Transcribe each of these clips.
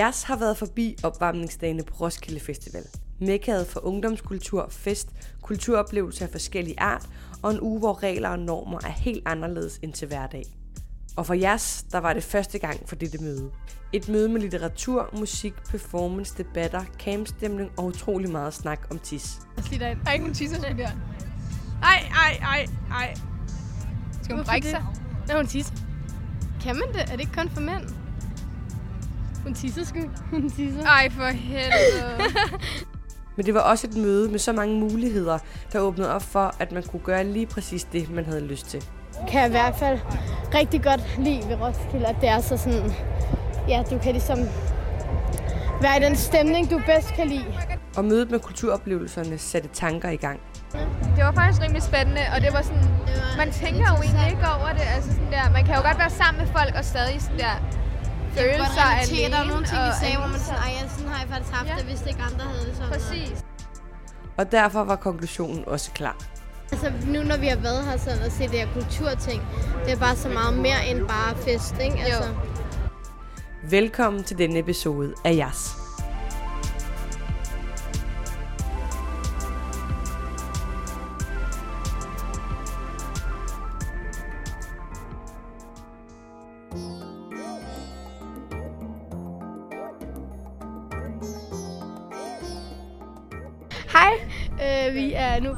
Jas har været forbi opvarmningsdagene på Roskilde Festival. Mekkaet for ungdomskultur, fest, kulturoplevelser af forskellige art og en uge, hvor regler og normer er helt anderledes end til hverdag. Og for Jas, der var det første gang for dette møde. Et møde med litteratur, musik, performance, debatter, campstemning og utrolig meget snak om tis. Sig dig, ej, hun tisser der. Ej, ej, ej, ej. Skal hun brække det? sig? Nå, hun tisser. Kan man det? Er det ikke kun for mænd? Hun tisser sgu. Hun tisser. Ej, for helvede. Men det var også et møde med så mange muligheder, der åbnede op for, at man kunne gøre lige præcis det, man havde lyst til. kan jeg i hvert fald rigtig godt lide ved Roskilde, at det er så sådan, ja, du kan ligesom være i den stemning, du bedst kan lide. Og mødet med kulturoplevelserne satte tanker i gang. Det var faktisk rimelig spændende, og det var sådan... Man tænker jo egentlig ikke over det. Altså sådan der, man kan jo godt være sammen med folk og stadig sådan der føle godt sig relatere. alene. Der er nogle ting, vi og sagde, hvor man sådan, ej, sådan har jeg faktisk haft Ja. det, hvis ikke andre havde det sådan. Præcis. Og derfor var konklusionen også klar. Altså nu når vi har været her sådan og set det her kulturting, det er bare så meget mere end bare fest, ikke? Altså, Velkommen til denne episode af Jas.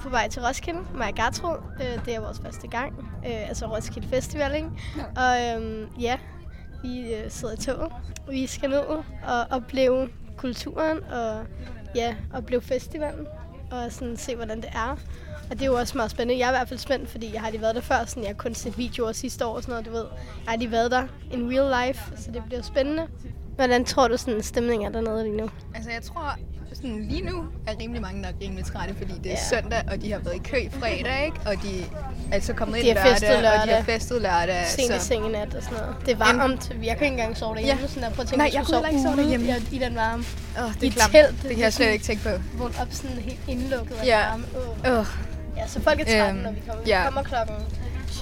På vej til Roskilde, mig og Gertrud. Øh, det er vores første gang, øh, altså Roskilde Festival, ikke? Og øh, ja, vi øh, sidder i toget. Vi skal ned og opleve kulturen og ja, opleve festivalen og sådan se, hvordan det er. Og det er jo også meget spændende. Jeg er i hvert fald spændt, fordi jeg har lige været der før. Sådan, jeg har kun set videoer sidste år og sådan noget, du ved. Jeg har lige været der in real life, så det bliver spændende. Hvordan tror du, sådan stemningen er dernede lige nu? Altså, jeg tror, sådan lige nu er rimelig mange nok rimelig trætte, fordi det er Ja. søndag, og de har været i kø fredag, ikke? Og de er så kommet ind De festet lørdag, og de har lørdag. festet lørdag. Sent i så- seng i nat og sådan noget. Det er varmt. Jeg kan ikke engang sove derhjemme. Ja. Sådan der. Prøv at tænke, Nej, jeg kunne ikke sove derhjemme. I, I den varme. Åh, det I er klamt. telt. Det kan jeg slet ikke tænke på. Vågn op sådan helt indlukket af Ja. varme. Uh. Åh, Ja, så folk er trætte, Øhm, når vi kommer. ja. Vi kommer klokken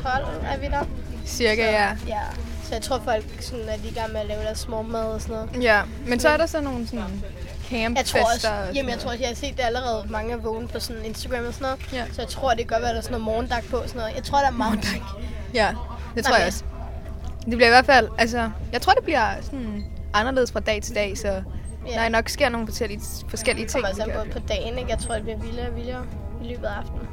12, er vi der. cirka, så, ja. ja. Så jeg tror, folk sådan, er lige i gang med at lave deres morgenmad og sådan noget. Ja, men så er der så nogle sådan Jeg campfester. tror også, jamen, jeg tror også, jeg har set det allerede mange er vågne på sådan Instagram og sådan noget. Ja. Så jeg tror, det kan godt være, der er sådan noget morgendag på og sådan noget. Jeg tror, der er meget musik. Ja, det tror Nå, jeg også. Det bliver i hvert fald, altså, jeg tror, det bliver sådan anderledes fra dag til dag, så Ja. der nok sker nogle forskellige, forskellige Det ting. kommer altså både på dagen, ikke? Jeg tror, det bliver vildere og vildere i løbet af aftenen.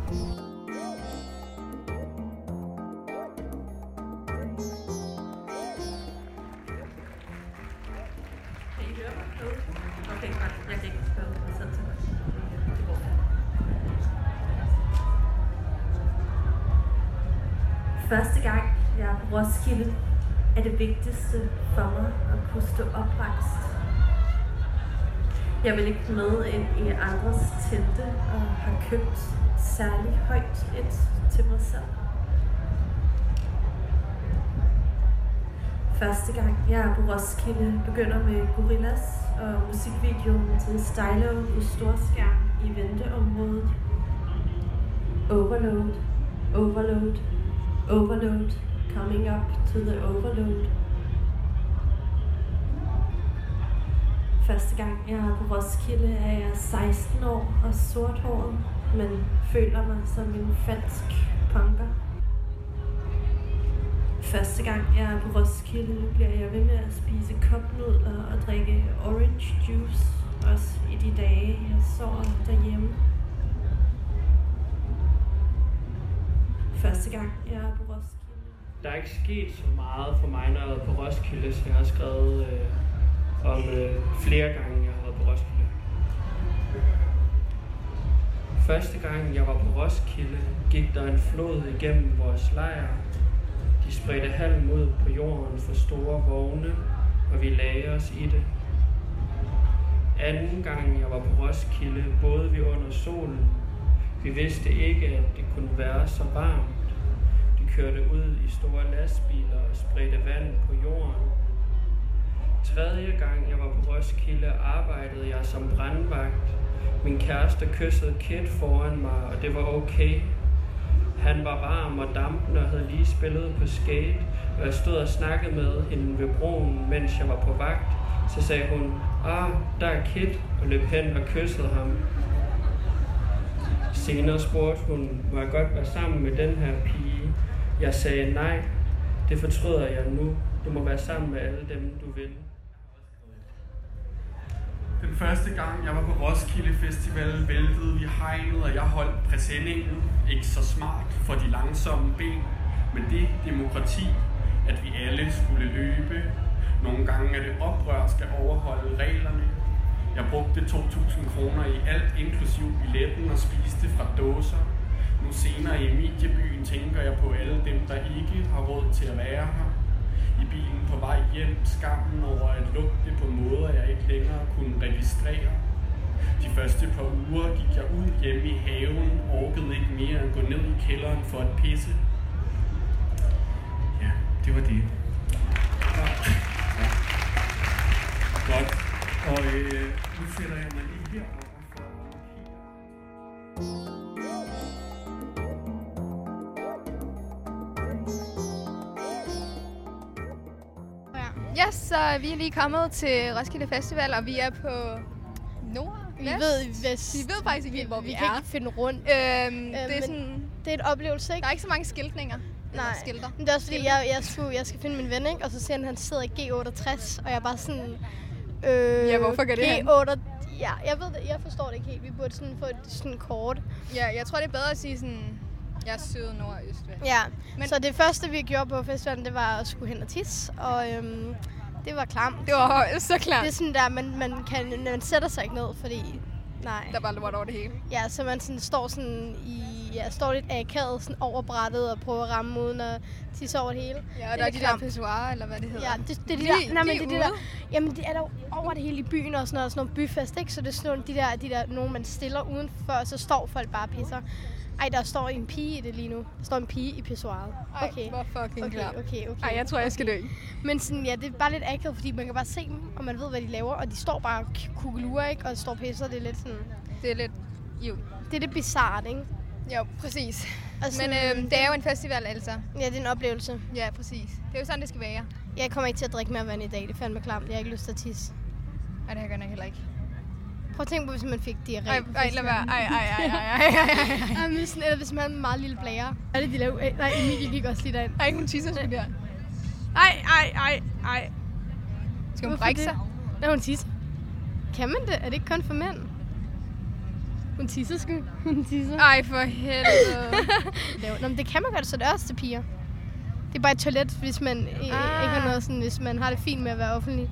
Første gang jeg er på Roskilde, er det vigtigste for mig at kunne stå oprejst. Jeg vil ikke med ind i andres telte og har købt særlig højt et til mig selv. Første gang jeg er på Roskilde, begynder med Gorillas og musikvideoen til Stylo på storskærm i venteområdet. Overload, overload, overload, coming up to the overload. Første gang jeg er på Roskilde, er jeg 16 år og sorthåret, men føler mig som en falsk punker. Første gang jeg er på Roskilde, bliver jeg ved med at spise kopnudler og drikke orange juice, også i de dage, jeg sover derhjemme. Første gang jeg er på Roskilde. Der er ikke sket så meget for mig, når jeg har på Roskilde, så jeg har skrevet øh, om øh, flere gange, jeg har været på Roskilde. Første gang jeg var på Roskilde, gik der en flod igennem vores lejr. De spredte halm ud på jorden for store vogne, og vi lagde os i det. Anden gang jeg var på Roskilde, boede vi under solen. Vi vidste ikke, at det kunne være så varmt. De kørte ud i store lastbiler og spredte vand på jorden. Tredje gang jeg var på Roskilde, arbejdede jeg som brandvagt. Min kæreste kyssede Kit foran mig, og det var okay. Han var varm og dampende og havde lige spillet på skate, og jeg stod og snakkede med hende ved broen, mens jeg var på vagt, Så sagde hun, ah, der er Kit, og løb hen og kyssede ham. Senere spurgte hun, må jeg godt være sammen med den her pige? Jeg sagde nej, det fortryder jeg nu. Du må være sammen med alle dem, du vil. Den første gang, jeg var på Roskilde Festival, væltede vi hegnet, og jeg holdt præsendingen. Ikke så smart for de langsomme ben, men det demokrati, at vi alle skulle løbe. Nogle gange er det oprør skal overholde reglerne. Jeg brugte 2.000 kroner i alt, inklusiv billetten og spiste fra dåser. Nu senere i mediebyen tænker jeg på alle dem, der ikke har råd til at være her. I bilen på vej hjem skammen over at lugte på måder, jeg ikke længere kunne registrere. De første par uger gik jeg ud hjemme i haven, orkede ikke mere end gå ned i kælderen for at pisse. Ja, det var det. Ja. Ja. Og øh, nu sætter jeg mig lige herover kigge. Yes, så vi er lige kommet til Roskilde Festival, og vi er på Nord, Vi Vest. ved, hvis vi ved faktisk ikke helt, hvor vi, vi er. kan ikke finde rundt. Øhm, det er sådan, Det er et oplevelse, ikke? der er ikke så mange skiltninger. Nej. skilter. Men det er også fordi, jeg, jeg, skulle, jeg skal finde min ven, ikke? Og så ser han, at han sidder i G68, og jeg er bare sådan... Øh, Ja, hvorfor gør det han? G8... Ja, jeg ved det. Jeg forstår det ikke helt. Vi burde sådan få et sådan kort. Ja, jeg tror, det er bedre at sige sådan, jeg er syd, nord og øst. Ja, Men- så det første, vi gjorde på festivalen, det var at skulle hen og tisse. Og øhm, det var klamt. Det var så klart. Det er sådan der, man, man, kan, man sætter sig ikke ned, fordi... Nej. Der var lort over det hele. Ja, så man sådan står sådan i... Ja, står lidt akavet sådan over brættet og prøver at ramme uden at tisse over det hele. Ja, og Det der er de klamt. der pissoirer, eller hvad det hedder. Ja, det, det er de De- der... Nej, de men er det er det der... Jamen, det er der over det hele i byen og sådan noget, sådan nogle byfest, ikke? Så det er sådan nogle, de der, de der, nogen man stiller udenfor, og så står folk bare og pisser. Ej, der står en pige i det lige nu. Der står en pige i pissoiret. Ej, Okay. hvor fucking Okay, klart. okay, okay. Ej, jeg tror, jeg skal dø. Men sådan, ja, det er bare lidt akavet, fordi man kan bare se dem, og man ved, hvad de laver. Og de står bare og kugelurer, ikke? Og står og pisser. Det er lidt sådan... Det er lidt... Jo. Det er lidt bizart, ikke? Jo, præcis. Og Men sådan, øhm, det er jo en festival, altså. Ja, det er en oplevelse. Ja, præcis. Det er jo sådan, det skal være. Jeg kommer ikke til at drikke mere vand i dag. Det er fandme klamt. Jeg har ikke lyst til at tisse. Ej, det har jeg godt nok heller ikke. Prøv at tænke på, hvis man fik diarré. Ej, ej, lad være. Ej, ej, ej, ej, ej, ej, ej. Sådan, eller hvis man har en meget lille blære. Er det de? Øh, Nej, Emilie gik også lige derind. Ej, hun tisser sgu der. Ej, ej, ej, ej. Skal hun brække sig? Nej, hun tisser. Kan man det? Er det ikke kun for mænd? Hun tisser sgu. Hun tisser. Ej, for helvede. Nå, men det kan man godt, så det er også til piger. Det er bare et toilet, hvis man ah. ikke har noget sådan, hvis man har det fint med at være offentlig.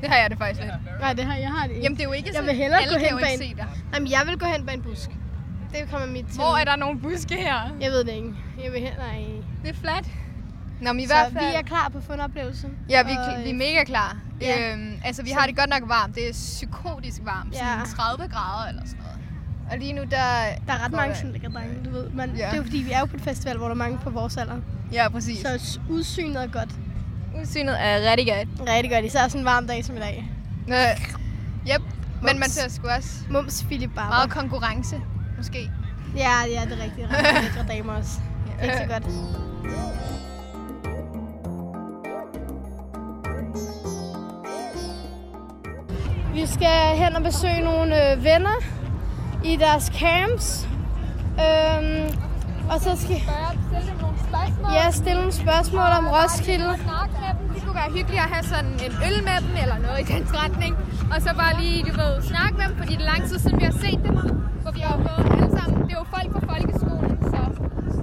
Det har jeg det faktisk lidt. Nej, det har jeg har det ikke. Jamen, det er jo ikke jeg sådan, vil hellere alle gå kan hen bag ikke en... se dig. Jamen, jeg vil gå hen bag en busk. Det kommer mit til. Hvor er der nogle buske her? Jeg ved det ikke. Jeg vil hen... Nej. Det er flat. Nå, men i Så hvert fald... vi er klar på at få en oplevelse. Ja, vi, Og, vi er øh, mega klar. Ja. Øhm, altså, vi Så- har det godt nok varmt. Det er psykotisk varmt. Sådan Ja. 30 grader eller sådan noget. Og lige nu, der... Der er ret mange sådan lækre drenge, du ved. Man, Ja. Det er jo fordi, vi er jo på et festival, hvor der er mange på vores alder. Ja, præcis. Så udsynet er godt. Udsynet er rigtig godt. Rigtig godt, især sådan en varm dag som i dag. Øh, yep. Men man Mums. ser sgu også Mums Philip Barber. meget konkurrence, måske. Ja, ja, det er rigtigt. Mange lækre damer også. Ikke så godt. Vi skal hen og besøge nogle øh, venner i deres camps. Øhm, og så skal Ja, stille nogle spørgsmål om Roskilde. Det kunne være hyggeligt at have sådan en øl med dem, eller noget i den retning. Og så bare lige, du ved, snakke med dem, fordi det er lang tid siden, vi har set dem. For vi har jo gået alle sammen. Det er jo folk fra folkeskolen, så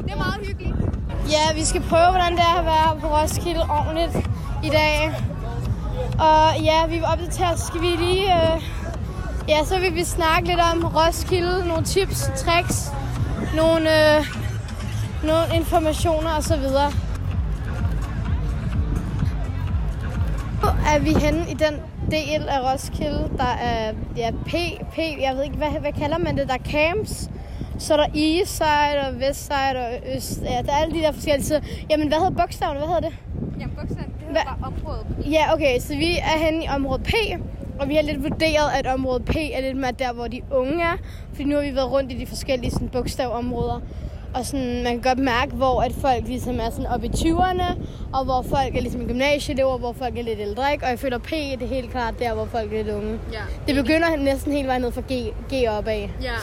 det er meget hyggeligt. Ja, vi skal prøve, hvordan det er at være på Roskilde ordentligt i dag. Og ja, vi vil opdatere, så skal vi lige... Øh, ja, så vil vi snakke lidt om Roskilde, nogle tips, tricks, nogle, øh, nogle informationer osv. Nu er vi henne i den del af Roskilde, der er ja, P, P, jeg ved ikke, hvad, hvad kalder man det, der er camps. Så er der East Side og West Side og Øst. Ja, der er alle de der forskellige sider. Jamen, hvad hedder bogstaverne? Hvad hedder det? Jamen, bukserne, det hedder bare området. Ja, okay, så vi er henne i område P, og vi har lidt vurderet, at område P er lidt mere der, hvor de unge er. Fordi nu har vi været rundt i de forskellige sådan, bogstavområder. Og sådan, man kan godt mærke, hvor at folk ligesom er sådan oppe i 20'erne, og hvor folk er ligesom gymnasieelever, hvor folk er lidt ældre, ikke? Og jeg føler P, det er helt klart der, hvor folk er lidt unge. Ja. Det begynder næsten hele vejen ned fra G, G opad. Ja,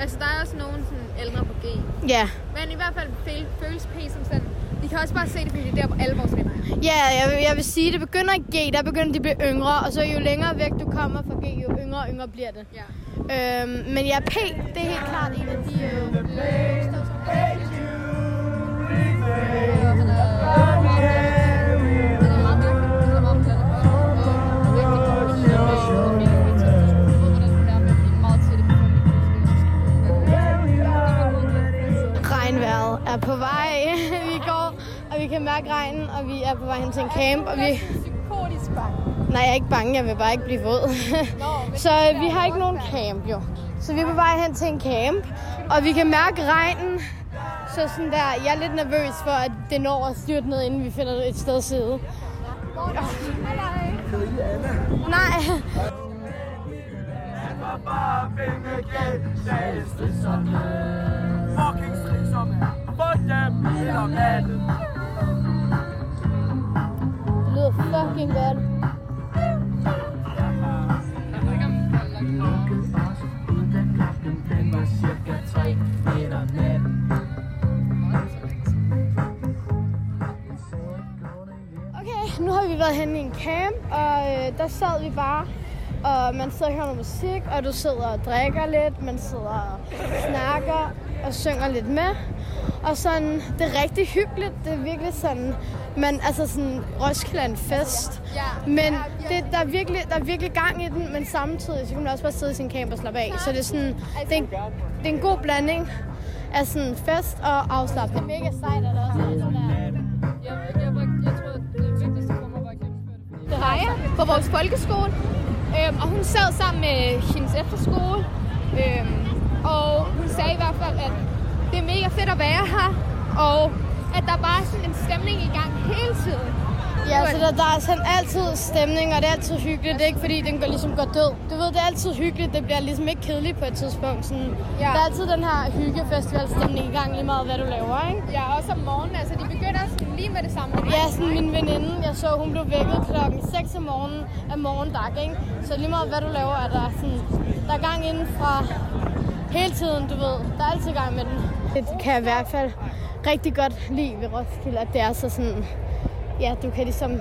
altså der er også nogen sådan ældre på G. Ja. Men i hvert fald føl- føles P som sådan, vi kan også bare se det, fordi det er der, alle vores venner er. Ja, jeg, vil- jeg vil sige, det begynder i G, der begynder de at blive yngre, og så jo længere væk du kommer fra G, jo yngre og yngre bliver det. Ja. Øhm, men ja, P, det er helt klart en af de øh, regnvejret er på vej. vi går, og vi kan mærke regnen, og vi er på vej hen til en camp, og vi... Psykotisk bange. Nej, jeg er ikke bange, jeg vil bare ikke blive våd. Så øh, vi har ikke nogen camp, jo. Så vi er på vej hen til en camp, og vi kan mærke regnen. Så sådan der, jeg er lidt nervøs for, at det når at styrte ned, inden vi finder et sted at sidde. Nej. Fucking stridsomme. Få dem. Det lyder fucking godt. Været henne i en camp, og øh, der sad vi bare. Og man sidder og hører noget musik, og du sidder og drikker lidt, man sidder og snakker og synger lidt med. Og sådan, det er rigtig hyggeligt. Det er virkelig sådan, man, altså sådan, Roskilde er en fest. Men det, der, er virkelig, der er virkelig gang i den, men samtidig så kan man også bare sidde i sin camp og slappe af. Så det er sådan, det er en, det er en god blanding af sådan fest og afslappning. Det er mega sejt, at der også er. Freja på vores folkeskole. Øhm, og hun sad sammen med hendes efterskole. Øhm, og hun sagde i hvert fald, at det er mega fedt at være her. Og at der bare er sådan en stemning i gang hele tiden. Ja, så der, der er sådan altid stemning, og det er altid hyggeligt. Det er ikke fordi, den går ligesom går død. Du ved, det er altid hyggeligt. Det bliver ligesom ikke kedeligt på et tidspunkt. Sådan, Ja. Der er altid den her hyggefestivalstemning i gang, lige meget hvad du laver, ikke? Ja, også om morgenen. Altså, de begynder sådan lige med det samme. Ja, sådan min veninde, jeg så, hun blev vækket klokken 6 om morgenen af morgendag, ikke? Så lige meget hvad du laver, er der sådan, der er gang inden fra hele tiden, du ved. Der er altid gang med den. Det kan jeg i hvert fald rigtig godt lide ved Roskilde, at det er så sådan, ja, du kan ligesom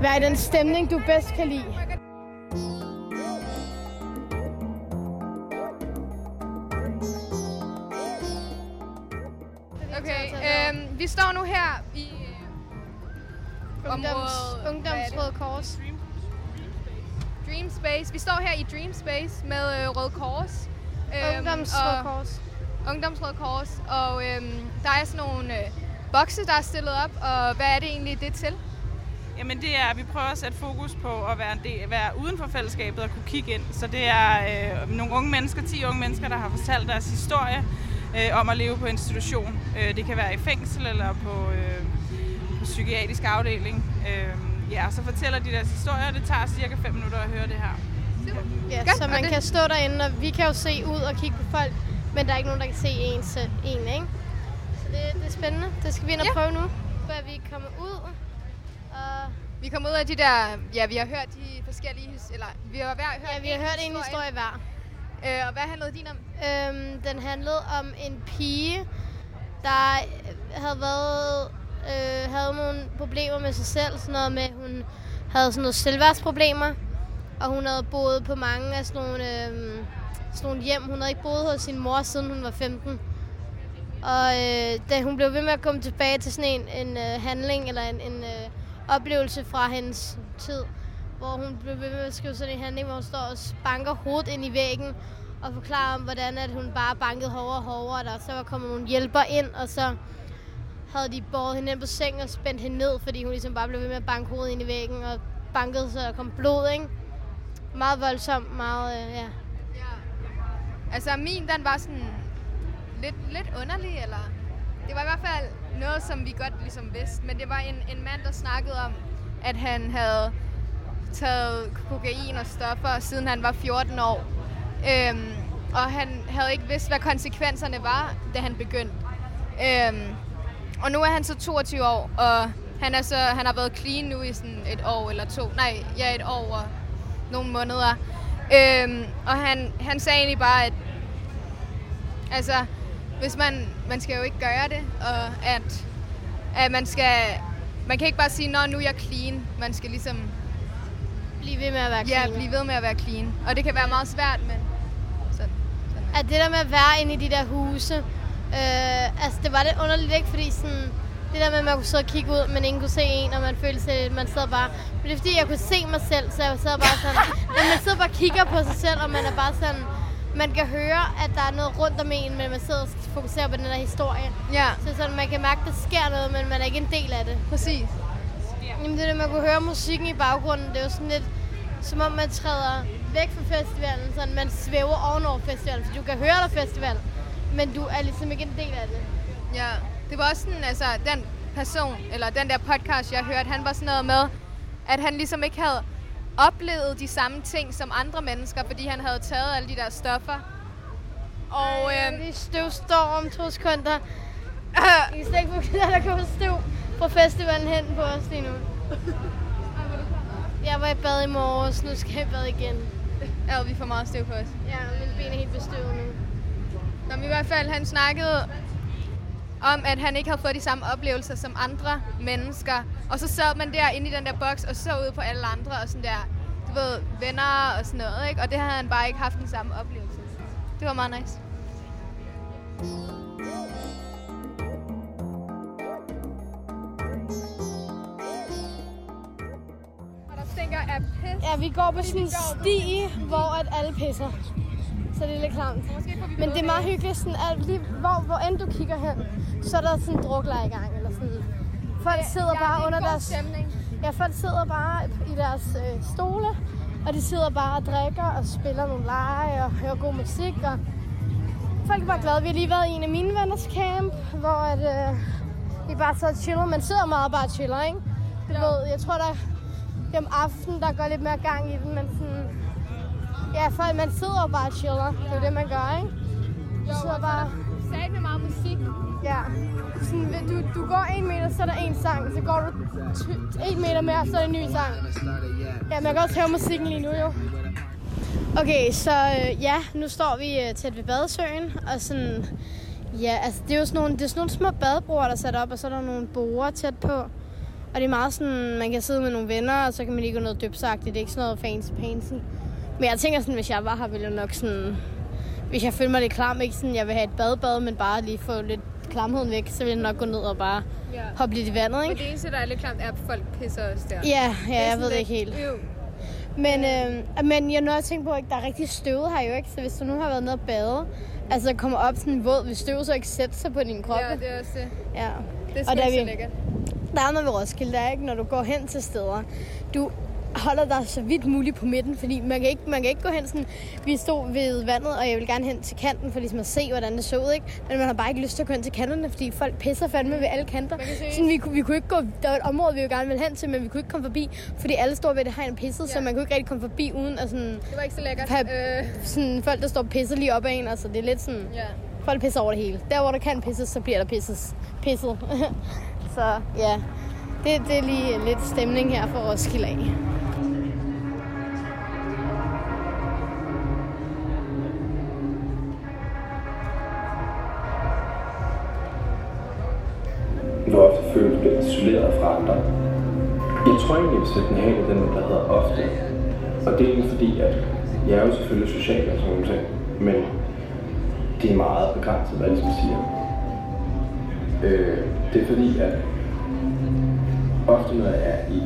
være i den stemning, du bedst kan lide. Okay, øhm, vi står nu her i øh, Ungdoms, området- Ungdoms hvad er Røde Kors. Dream Space. Vi står her i Dream Space med øh, Røde Kors. Ungdoms og- Røde Kors. Ungdoms Røde Kors. Og øhm, der er sådan nogle øh, bokse, der er stillet op. Og hvad er det egentlig, det til? Jamen det er, at vi prøver at sætte fokus på at være, en del, være uden for fællesskabet og kunne kigge ind. Så det er øh, nogle unge mennesker, 10 unge mennesker, der har fortalt deres historie øh, om at leve på institution. Øh, det kan være i fængsel eller på, øh, på psykiatrisk afdeling. Øh, ja, så fortæller de deres historier, og det tager cirka 5 minutter at høre det her. Ja, Godt, så man kan stå derinde, og vi kan jo se ud og kigge på folk, men der er ikke nogen, der kan se en, til en ikke? Så det, det er spændende. Det skal vi ind og Ja. prøve nu, før vi kommer ud. Og Vi kommer ud af de der... Ja, vi har hørt de forskellige... Eller, vi har hver hørt ja, vi har en hørt en historie hver. Øh, og hvad handlede din om? Øhm, den handlede om en pige, der øh, havde været øh, havde nogle problemer med sig selv. Sådan noget med, hun havde sådan nogle selvværdsproblemer. Og hun havde boet på mange af sådan nogle, øh, sådan nogle hjem. Hun havde ikke boet hos sin mor, siden hun var 15. Og øh, da hun blev ved med at komme tilbage til sådan en, en øh, handling, eller en, en øh, oplevelse fra hendes tid, hvor hun blev ved med at skrive sådan en handling, hvor hun står og banker hovedet ind i væggen, og forklarer om, hvordan at hun bare bankede hårdere og hårdere, og der så var kommet nogle hjælper ind, og så havde de båret hende ind på sengen og spændt hende ned, fordi hun ligesom bare blev ved med at banke hovedet ind i væggen, og bankede, så der kom blod, ikke? Meget voldsomt, meget, øh, ja. Altså min, den var sådan lidt, lidt underlig, eller... Det var i hvert fald noget, som vi godt ligesom vidste, men det var en, en mand, der snakkede om, at han havde taget kokain og stoffer, siden han var 14 år. Øhm, og han havde ikke vidst, hvad konsekvenserne var, da han begyndte. Øhm, og nu er han så 22 år, og han, er så, han har været clean nu i sådan et år eller to. Nej, ja, et år og nogle måneder. Øhm, og han, han sagde egentlig bare, at altså, hvis man, man skal jo ikke gøre det, og at, at man skal, man kan ikke bare sige, nå, nu er jeg clean. Man skal ligesom... Blive ved med at være Ja, clean. blive ved med at være clean. Og det kan være meget svært, men sådan. At det der med at være inde i de der huse, øh, altså det var lidt underligt, ikke? Fordi sådan, det der med, at man kunne sidde og kigge ud, men ingen kunne se en, og man følte sig, man sad bare... Men det er fordi, jeg kunne se mig selv, så jeg sad bare sådan... men man sidder bare og kigger på sig selv, og man er bare sådan... Man kan høre, at der er noget rundt om en, men man sidder og fokuserer på den der historie. Ja. Så sådan, man kan mærke, at der sker noget, men man er ikke en del af det. Præcis. Jamen det er det, man kunne høre musikken i baggrunden. Det er jo sådan lidt, som om man træder væk fra festivalen. Sådan, man svæver ovenover festivalen, for du kan høre der festival, men du er ligesom ikke en del af det. Ja, det var også sådan, altså, den person, eller den der podcast, jeg hørte, han var sådan noget med, at han ligesom ikke havde oplevet de samme ting som andre mennesker, fordi han havde taget alle de der stoffer. Og Ej, øhm, det støvstår om to sekunder. I kan slet ikke at der kommer støv fra festivalen hen på os lige nu. Jeg var i bad i morges, nu skal jeg i bad igen. ja, vi får meget støv på os. Ja, mine ben er helt bestøvet nu. Nå, men i hvert fald, han snakkede om, at han ikke havde fået de samme oplevelser som andre mennesker. Og så sad man der inde i den der boks og så ud på alle andre og sådan der, du ved, venner og sådan noget, ikke? Og det havde han bare ikke haft den samme oplevelse. Det var meget nice. Ja, vi går på sådan en sti, hvor at alle pisser. Så det er lidt klamt. Men det er meget hyggeligt, sådan, at lige hvor, hvor end du kigger hen, så er der sådan en druklejr i gang. Eller sådan. Folk sidder ja, bare er under deres... stemning. Ja, folk sidder bare i deres øh, stole, og de sidder bare og drikker og spiller nogle lege og hører god musik. Og folk er bare glade. Vi har lige været i en af mine venners camp, hvor at, øh, vi bare sidder og chiller. Man sidder meget bare og chiller, ikke? Du ved, jeg tror, der det om aftenen, der går lidt mere gang i den, men sådan... Ja, folk, man sidder bare og chiller. Det er det, man gør, ikke? Du sidder bare... Sagde med meget musik. Ja. Sådan, du, du går en meter, så er der en sang. Så går du en meter mere, så er der en ny sang. Ja, man kan også høre musikken lige nu, jo. Okay, så øh, ja, nu står vi øh, tæt ved badesøen, og sådan... Ja, altså det er jo sådan nogle, det er sådan nogle små badebroer, der er sat op, og så er der nogle borer tæt på. Og det er meget sådan, man kan sidde med nogle venner, og så kan man lige gå noget dybsagtigt. Det er ikke sådan noget fancy pansy. Men jeg tænker sådan, hvis jeg var her, ville jeg nok sådan... Hvis jeg føler mig lidt klam, ikke sådan, jeg vil have et badebad, men bare lige få lidt klamheden væk, så vil jeg nok gå ned og bare Ja. hoppe lidt i vandet, Men ikke? det eneste, der er lidt klamt, er, at folk pisser os der. Ja, ja, jeg ved det ikke helt. øv. Men, øh, men jeg nåede at tænke på, at der er rigtig støvet her jo, ikke? Så hvis du nu har været nede og bade, altså kommer op sådan våd, hvis støvet så ikke sætter sig på din krop. Ja, det er også det. ja. Det er Og der er vi- lækkert. Der er noget ved Roskilde, der er ikke, når du går hen til steder. Du holder dig så vidt muligt på midten, fordi man kan ikke, man kan ikke gå hen sådan, vi stod ved vandet, og jeg vil gerne hen til kanten, for ligesom at se, hvordan det så ud, ikke? Men man har bare ikke lyst til at gå hen til kanterne, fordi folk pisser fandme ved alle kanter. Sådan, vi, kunne- vi kunne ikke gå, der var et område, vi jo gerne ville hen til, men vi kunne ikke komme forbi, fordi alle står ved det hegn og pisset, så Ja. man kunne ikke rigtig komme forbi uden at sådan, Det var ikke så lækkert. have, Øh, sådan folk, der står og pisser lige op ad en, altså det er lidt sådan, ja. folk pisser over det hele. Der, hvor der kan pisses, så bliver der pisses, pisset. så ja, det, det er lige lidt stemning her for Roskilde af. Isoleret fra andre. Jeg tror egentlig, at den her den, der hedder ofte. Og det er egentlig fordi, at jeg er jo selvfølgelig social og sådan nogle ting, men det er meget begrænset, hvad jeg ligesom siger. Øh, det er fordi, at ofte når jeg er i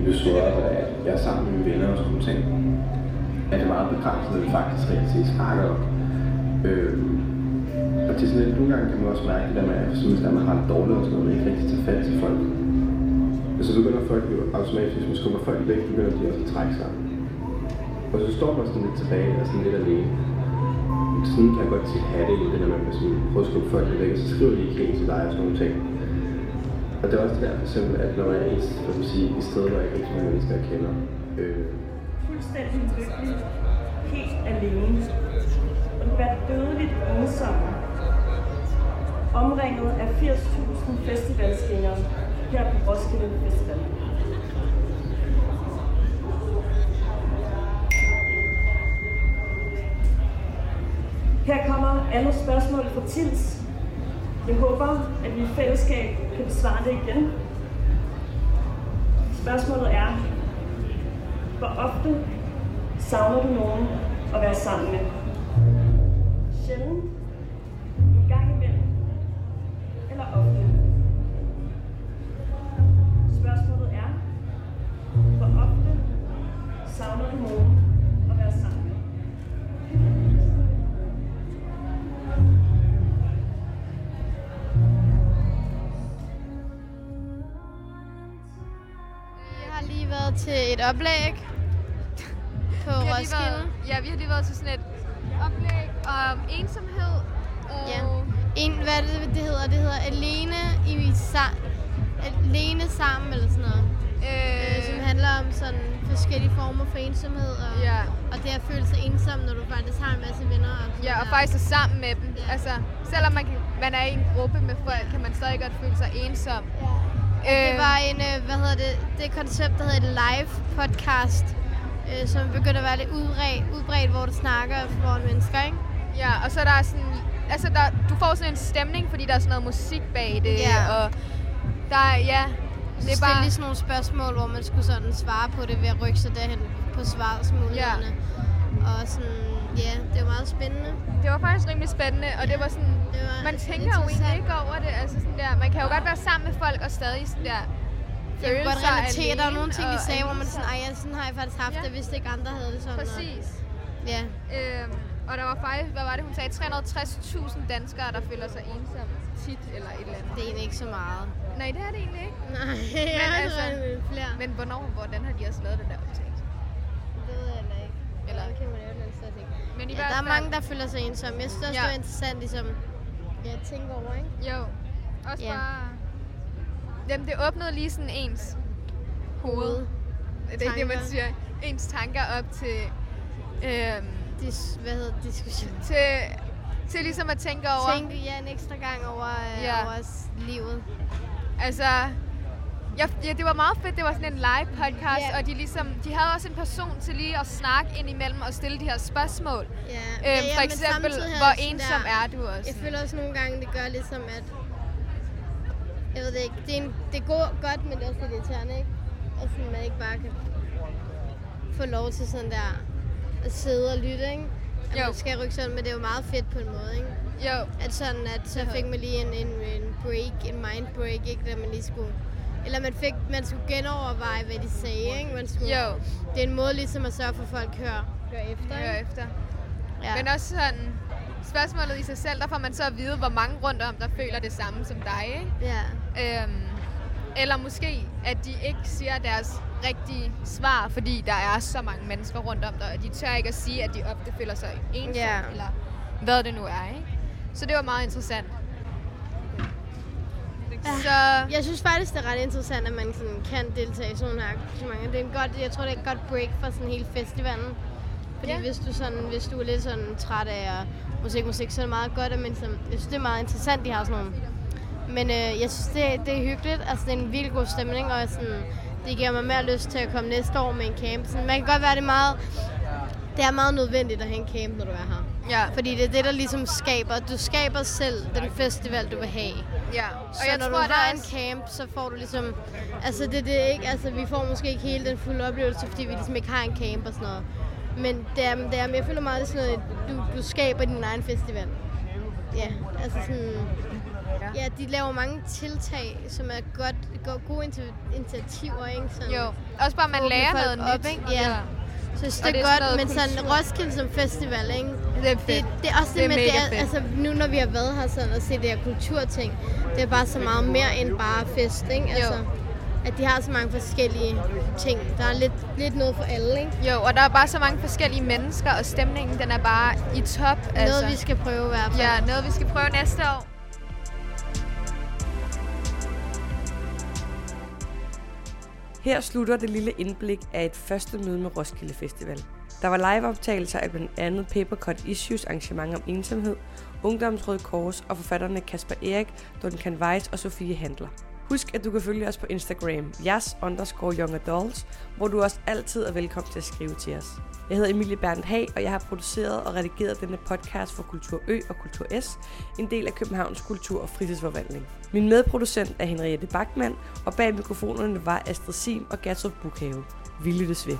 episoder, hvor jeg jeg er sammen med mine venner og sådan nogle ting, er det meget begrænset, hvad vi faktisk rigtig set snakker om. Øh, og det er sådan lidt, nogle gange kan man også mærke det der med, at hvis man- har det dårligt og sådan noget, man ikke rigtig tager fat til folk. Og så begynder folk jo automatisk, hvis man skubber folk væk, begynder de også at trække sig. Og så står man sådan lidt tilbage og sådan lidt alene. Sådan kan jeg godt tit have det i det hvis man prøver at skubbe folk væk, og så skriver de ikke helt til dig og sådan nogle ting. Og det er også der for eksempel, at når man er i, hvad man sige, i steder, hvor jeg ikke rigtig mange mennesker, jeg kender, øh, fuldstændig lykkelig, helt alene. Og vil være dødeligt ensomme. Omringet af 80.000 festivalsgængere her på Roskilde Festival. Her kommer alle spørgsmål fra Tils. Jeg håber, at vi i fællesskab kan besvare det igen. Spørgsmålet er, hvor ofte savner du nogen at være sammen med? Sjældent? Oplæg på Vi har Roskilde. været, ja, vi har lige været til sådan et oplæg om ensomhed. Og Ja. En, hvad det, det hedder? Det hedder Alene i sa- Alene sammen eller sådan noget. Øh, som handler om sådan forskellige former for ensomhed og, Ja. og det at føle sig ensom, når du faktisk har en masse venner. Og Ja, og der. faktisk er sammen med dem. Altså, selvom man, kan, man er i en gruppe med folk, kan man stadig godt føle sig ensom. Det var en, øh, hvad hedder det, det koncept, der hedder et live podcast, øh, som begynder at være lidt udbredt, udbredt hvor du snakker foran mennesker, ikke? Ja, og så er der sådan... Altså, der, du får sådan en stemning, fordi der er sådan noget musik bag det. Ja. Og der er, ja... Det er bare lige sådan nogle spørgsmål, hvor man skulle sådan svare på det ved at rykke sig derhen på svarsmulighederne. Ja. Og sådan, ja, det var meget spændende. Det var faktisk rimelig spændende, og det var sådan... Det var man tænker jo egentlig ikke over det. Altså sådan der, man kan jo godt være sammen med folk og stadig sådan der... Jeg kunne godt relatere. Der alene nogle ting, de og sagde, hvor man sådan, ej, ja, sådan har jeg faktisk haft Ja. det, hvis ikke andre havde det sådan. og- Præcis. Ja. Øhm, og der var faktisk, hvad var det, hun sagde, 360.000 danskere, der føler sig ensomme tit eller et eller andet. Det er egentlig ikke så meget. Nej, det er det egentlig ikke. Nej, men, jeg altså, flere. men hvornår, hvordan har de også lavet det der optagelse? Det ved jeg heller ikke. Eller? Det kan man jo ikke slet ikke. Men i ja, der er mange, der føler sig ensomme. Jeg synes også, Ja. det var interessant, ligesom, ja, tænke over, ikke? Jo. Også Ja. bare... Jamen, det åbnede lige sådan ens hoved. Det er ikke det, man siger. Ens tanker op til... Øhm, Dis, hvad hedder det? diskussion? til, til ligesom at tænke over... Tænke ja, en ekstra gang over, øh, Ja. over livet. Altså, ja, ja, det var meget fedt. Det var sådan en live podcast, Ja. og de, ligesom, de havde også en person til lige at snakke ind imellem og stille de her spørgsmål. Ja. Øhm, ja, ja, for eksempel, hvor ensom der- er du også? Jeg føler også nogle gange, det gør ligesom, at... Jeg ved det ikke. Det er, en, det er go- godt, men det er også lidt irriterende, ikke? Og sådan, man ikke bare kan få lov til sådan der at sidde og lytte, ikke? At Jo. man skal rykke sådan, men det er jo meget fedt på en måde, ikke? Jo. At sådan, at så fik man lige en, en, en break, en mind break, ikke? Da man lige skulle... Eller man fik, man skulle genoverveje, hvad de sagde, ikke? Man skulle, Jo. Det er en måde ligesom at sørge for, at folk hører, hører efter, ikke? efter. Ja. Men også sådan, spørgsmålet i sig selv, der får man så at vide, hvor mange rundt om, der føler det samme som dig, ikke? Ja. Øhm, eller måske, at de ikke siger deres rigtige svar, fordi der er så mange mennesker rundt om dig, og de tør ikke at sige, at de ofte føler sig ensomme, Ja. eller hvad det nu er, ikke? Så det var meget interessant. Så Jeg synes faktisk, det er ret interessant, at man sådan kan deltage i sådan nogle arrangementer. Det er en godt, jeg tror, det er et godt break for sådan hele festivalen. Fordi Ja. ja. hvis, du sådan, hvis du er lidt sådan træt af musik, musik, så er det meget godt, at man sådan, jeg synes, det er meget interessant, de har sådan nogle. Men øh, jeg synes, det, det er hyggeligt. Altså, det er en virkelig god stemning, og sådan, det giver mig mere lyst til at komme næste år med en camp. Sådan, man kan godt være, det meget, det er meget nødvendigt at have en camp, når du er her. Ja. Fordi det er det, der ligesom skaber, du skaber selv den festival, du vil have. Ja, Og så jeg når tror, du der er en camp, så får du ligesom... Altså, det, det er ikke, altså, vi får måske ikke hele den fulde oplevelse, fordi vi ligesom ikke har en camp og sådan noget. Men det er, det er, jeg føler meget, det er sådan noget, du, du skaber din egen festival. Ja, altså sådan... Ja, de laver mange tiltag, som er godt, go- gode initi- initiativer, ikke? Sådan, Jo, også bare, man lærer noget op, nyt. Ikke? Ja. Synes, det er, det er godt, men sådan kultur. Roskilde som festival, ikke? Det er fedt. Det, det er også det, Det er med, det er, fedt. altså nu når vi har været her sådan og set det her kulturting, det er bare så meget mere end bare fest, ikke? Altså, at de har så mange forskellige ting. Der er lidt, lidt noget for alle, ikke? Jo, og der er bare så mange forskellige mennesker, og stemningen den er bare i top. Noget, vi skal prøve i hvert fald. Ja, noget vi skal prøve næste år. Her slutter det lille indblik af et første møde med Roskilde Festival. Der var liveoptagelser af blandt andet Papercut Issues arrangement om ensomhed, Ungdomsrøde Kors og forfatterne Kasper Erik, Duncan Weiss og Sofie Handler. Husk, at du kan følge os på Instagram, jas underscore young adults, hvor du også altid er velkommen til at skrive til os. Jeg hedder Emilie Berndt Hag, og jeg har produceret og redigeret denne podcast for Kultur Ø og Kultur S, en del af Københavns Kultur- og Fritidsforvaltning. Min medproducent er Henriette Bachmann, og bag mikrofonerne var Astrid Sim og Gertrud Bukhave. Vi lyttes ved.